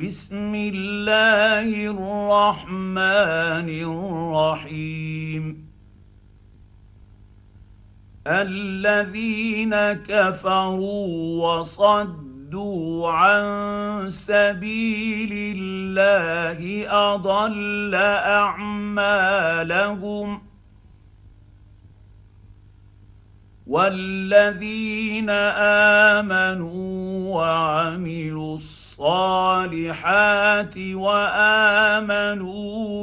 بسم الله الرحمن الرحيم. الذين كفروا وصدوا عن سبيل الله أضل أعمالهم. والذين آمنوا وعملوا الصالحات وآمنوا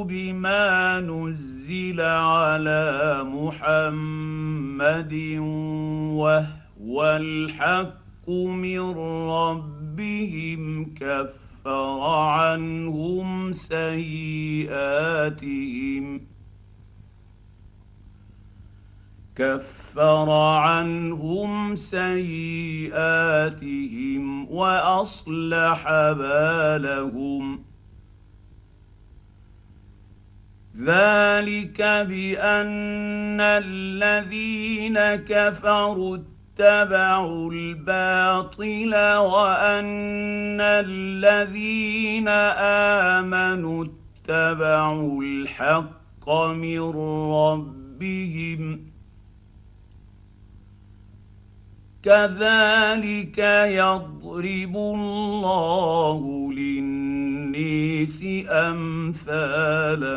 بما نزل على محمد وهو الحق من ربهم كفر عنهم سيئاتهم. كفر عنهم سيئاتهم وأصلح بالهم. ذلك بأن الذين كفروا اتبعوا الباطل وأن الذين آمنوا اتبعوا الحق من ربهم. كذلك يضرب الله للنيس أمثالهم.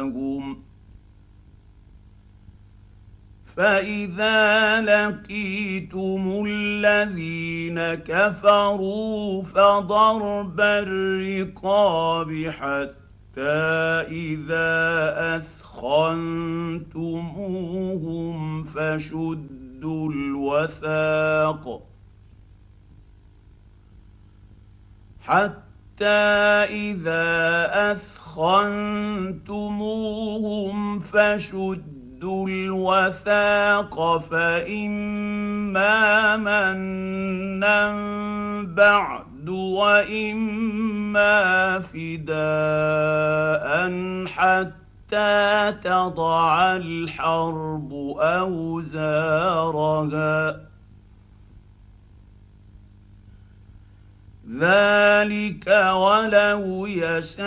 فإذا لقيتم الذين كفروا فضرب الرقاب حتى إذا أثخنتموهم فشدوا شدوا الوثاق حتى إذا أثخنتموهم فشدوا الوثاق فإما منا بعد وإما فداء حتى حتى تضع الحرب أوزارها. ذلك ولو يشاء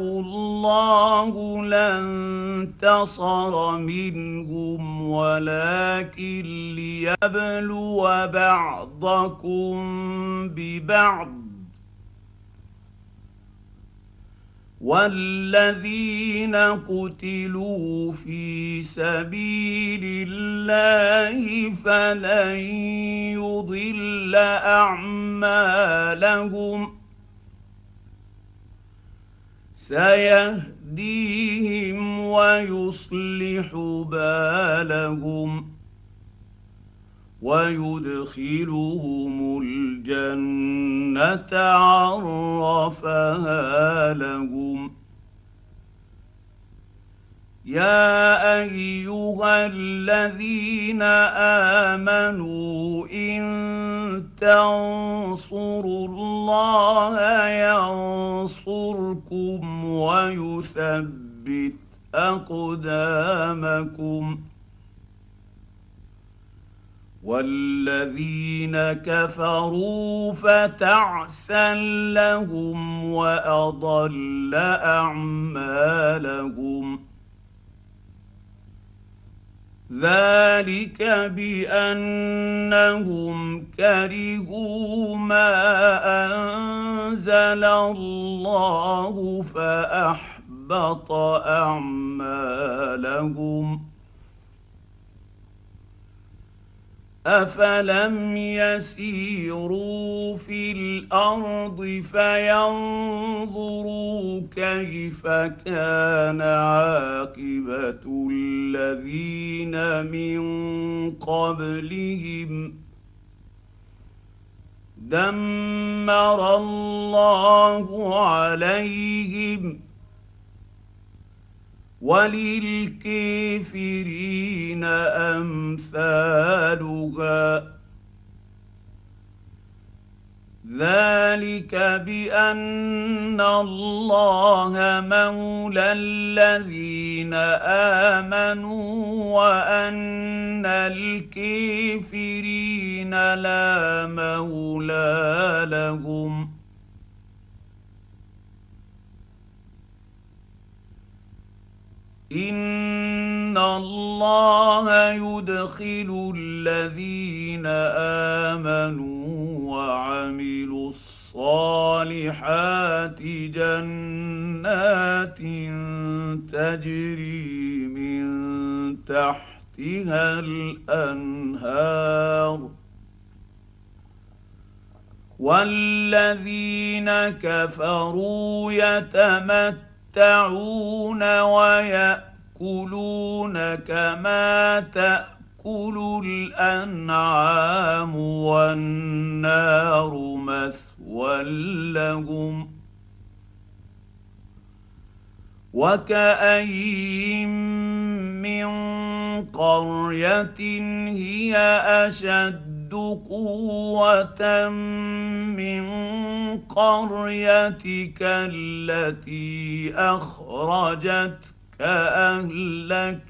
الله لانتصر منهم ولكن ليبلو بعضكم ببعض. والذين قتلوا في سبيل الله فلن يضل اعمالهم سيهديهم ويصلح بالهم ويدخلهم الجنة عرفها لهم. يا أيها الذين آمنوا إن تنصروا الله ينصركم ويثبت أقدامكم. والذين كفروا فتعسا لهم وأضل أعمالهم. ذلك بأنهم كرهوا ما أنزل الله فأحبط أعمالهم. افلم يسيروا في الأرض فينظروا كيف كان عاقبه الذين من قبلهم دمر الله عليهم وللكافرين أمثالها. ذلك بأن الله مولى الذين آمنوا وأن الكافرين لا مولى لهم. ان الله يدخل الذين امنوا وعملوا الصالحات جنات تجري من تحتها الانهار والذين كفروا يتمتعون يتمتعون ويأكلون كما تأكل الأنعام والنار مثوى لهم وكأين من قرية هي أشد قوة من قريتك التي أخرجتك أهلكناهم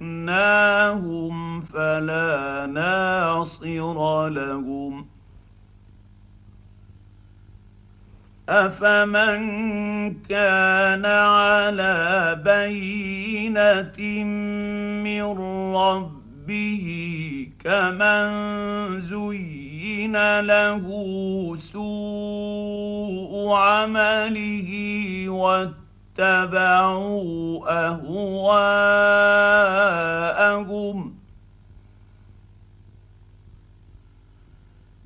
فلا ناصر لهم. أفمن كان على بينة من ربه كمن زين له سوء عمله واتبعوا أهواءهم.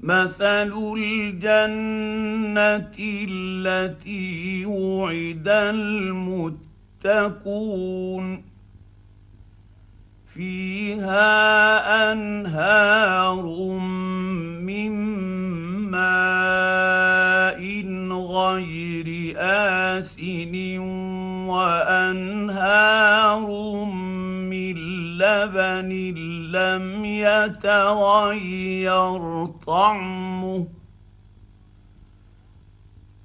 مثل الجنة التي وعد المتقون. فيها أنهار من ماء غير آسن وأنهار من لبن لم يتغير طعمه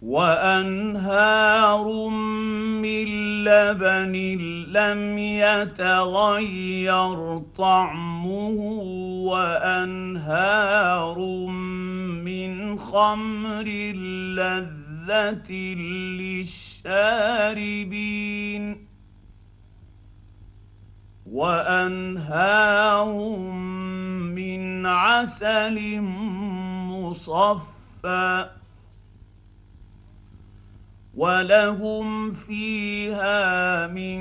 وأنهار من لبن لم يتغير طعمه وأنهار من خمر لذة للشاربين وأنهار من عسل مصفى ولهم فيها من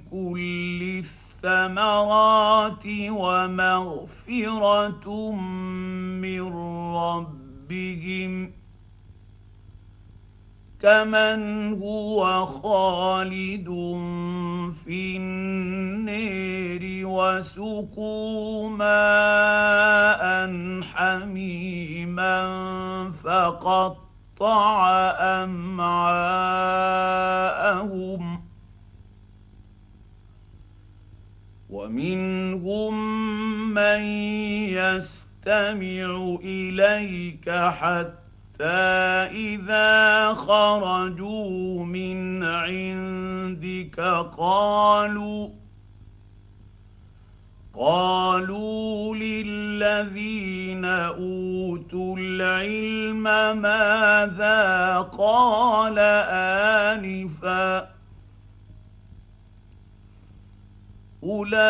كل الثمرات ومغفره من ربهم كمن هو خالد في النير وسقوا ماء حميما فقط امعاءهم ومنهم من يستمع اليك حتى اذا خرجوا من عندك قالوا قالوا للذين أوتوا العلم ماذا قال آنفا أولئك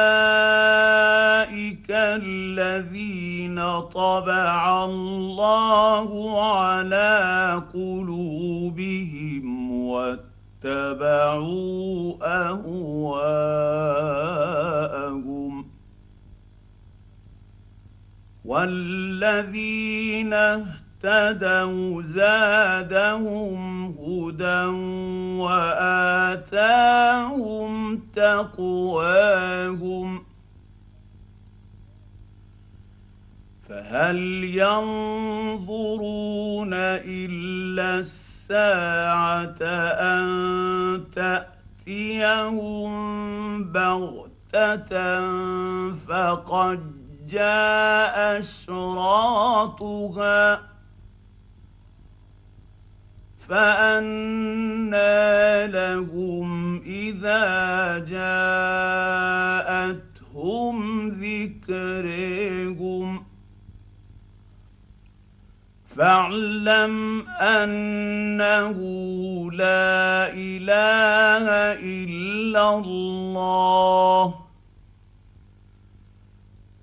الذين طبع الله على قلوبهم واتبعوا أهواءهم والذين اهتدوا زادهم هدى وآتاهم تقواهم فهل ينظرون إلا الساعة أن تأتيهم بغتة فقد جاء أشراطها فانى لهم إذا جاءتهم ذكرهم. فاعلم أنه لا إله إلا الله.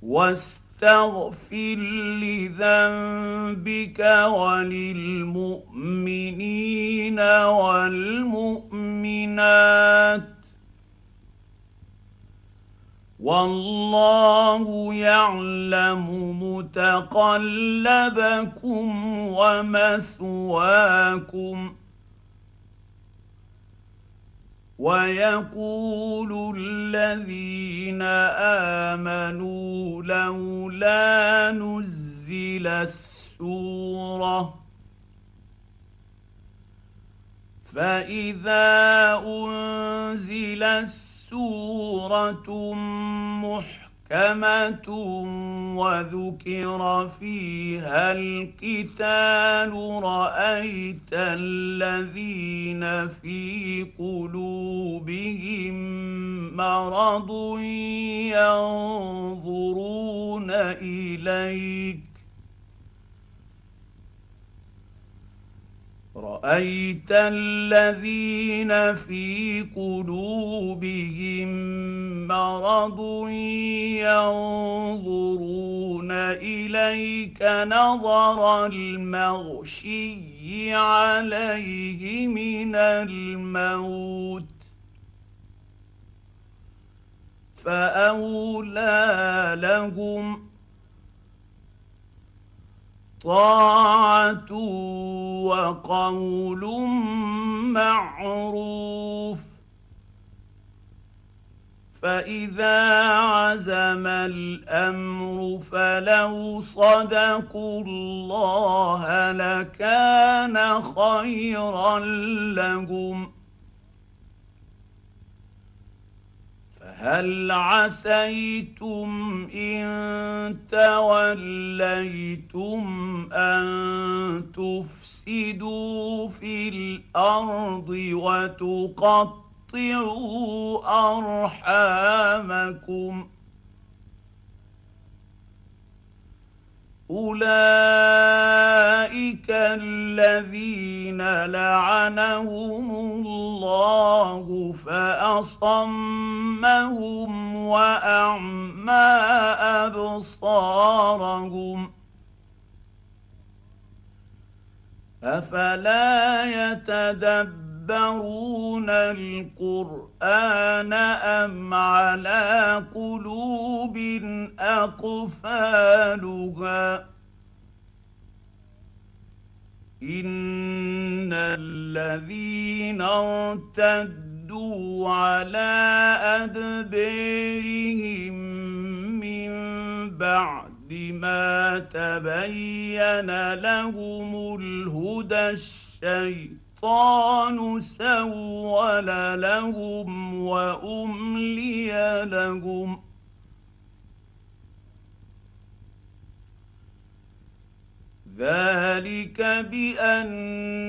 واستغفر لذنبك وللمؤمنين والمؤمنات. والله يعلم متقلبكم ومثواكم. ويقول الذين آمنوا لولا نزل السورة فإذا انزل السورة محكمه وذكر فيها القتال رايت الذين في قلوبهم مرض ينظرون اليك رأيت الذين في قلوبهم مرض ينظرون إليك نظر المغشي عليه من الموت فأولى لهم طاعة وقول معروف. فإذا عزم الأمر فلو صدقوا الله لكان خيرا لهم. هل عسيتم إن توليتم أن تفسدوا في الأرض وتقطعوا أرحامكم؟ أولئك الذين لعنهم الله فأصمهم وأعمى أبصارهم أفلا يتدبرون يتدبرون القران ام على قلوب اقفالها ان الذين ارتدوا على ادبارهم من بعد ما تبين لهم الهدى الشيطان الشيطان سول لهم وأملي لهم. ذلك بأنهم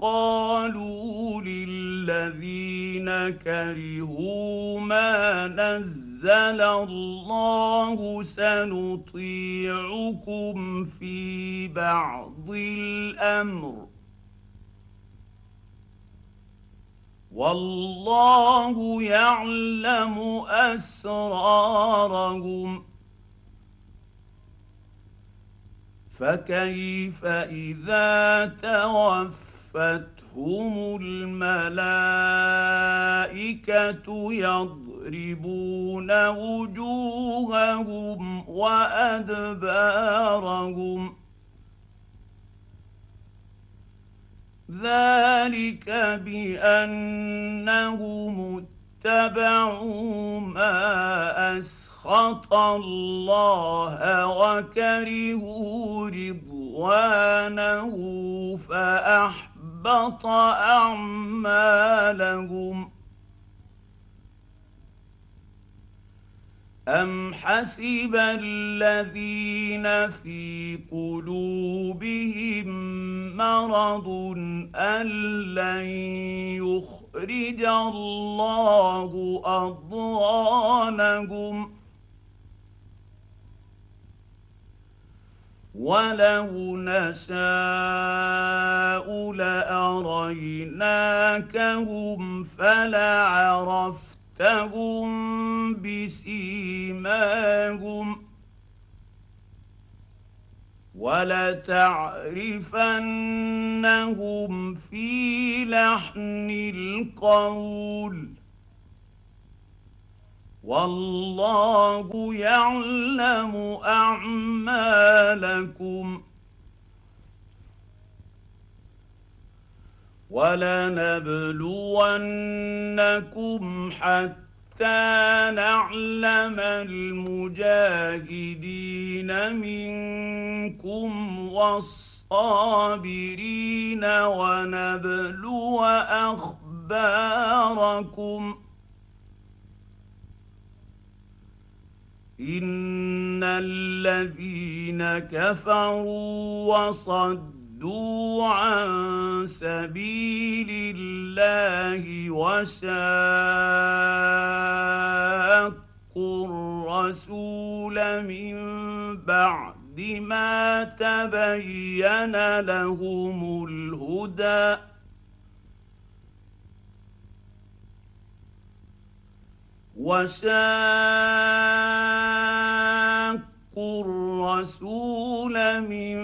قالوا للذين كرهوا ما نزل الله سنطيعكم في بعض الأمر. والله يعلم أسرارهم. فكيف إذا توفتهم الملائكة يضربون وجوههم وأدبارهم؟ ذلك بأنهم اتبعوا ما أسخط الله وكرهوا رضوانه فأحبط أعمالهم ام حسب الذين في قلوبهم مرض ان لن يخرج الله اضغانهم ولو نشاء لاريناكهم فلعرفتهم بسيماهم ولتعرفنهم في لحن القول والله يعلم اعمالكم ولنبلونكم حتى نعلم المجاهدين منكم والصابرين ونبلو أخباركم. إن الذين كفروا وصدوا عن سبيل الله وشاقوا الرسول من بعد ما تبين لهم الهدى. وشاقوا الرسول من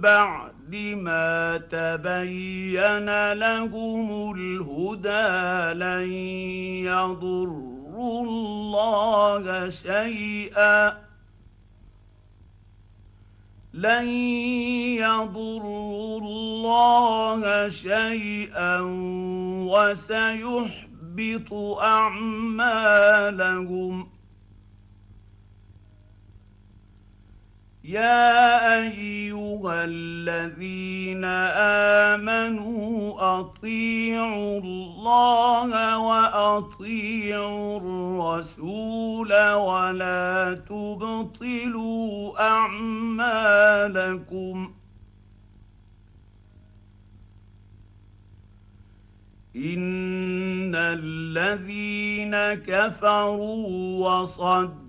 بعد ما تبين لهم الهدى لن يضروا الله شيئا. لن يضروا الله شيئا وسيحب يحبط أعمالهم. يا أيها الذين آمنوا أطيعوا الله وأطيعوا الرسول ولا تبطلوا أعمالكم إن الذين كفروا وصدوا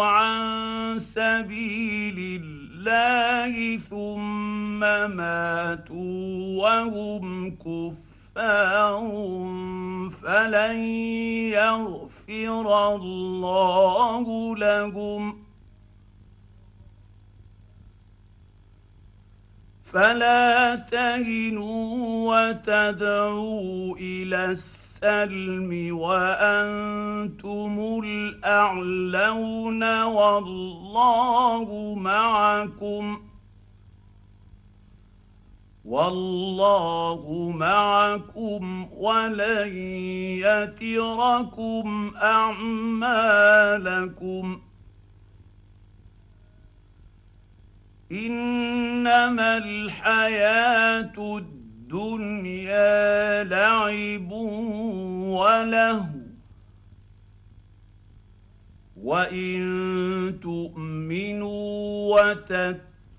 عن سبيل الله ثم ماتوا وهم كفار فلن يغفر الله لهم فلا تهنوا وتدعوا إلى السلم وأنتم الأعلون والله معكم. والله معكم ولن يتركم أعمالكم. إنما الحياة الدنيا لعب وله وإن تؤمنوا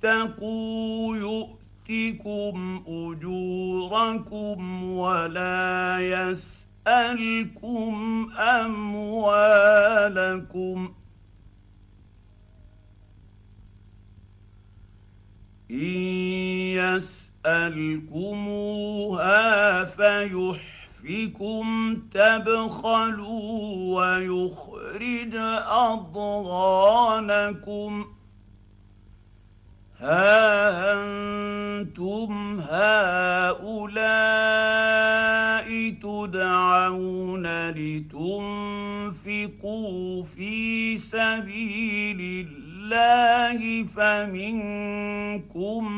وتتقوا يؤتكم أجوركم ولا يسألكم أموالكم إن يسألكموها فيحفكم تبخلوا ويخرج أضغانكم. ها أنتم هؤلاء تدعون لتنفقوا في سبيل الله؟ الله فمنكم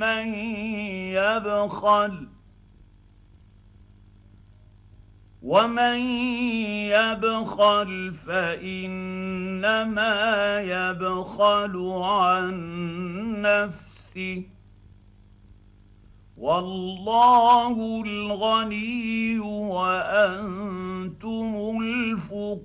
من يبخل ومن يبخل فإنما يبخل عن نفسه والله الغني وأنتم الفقراء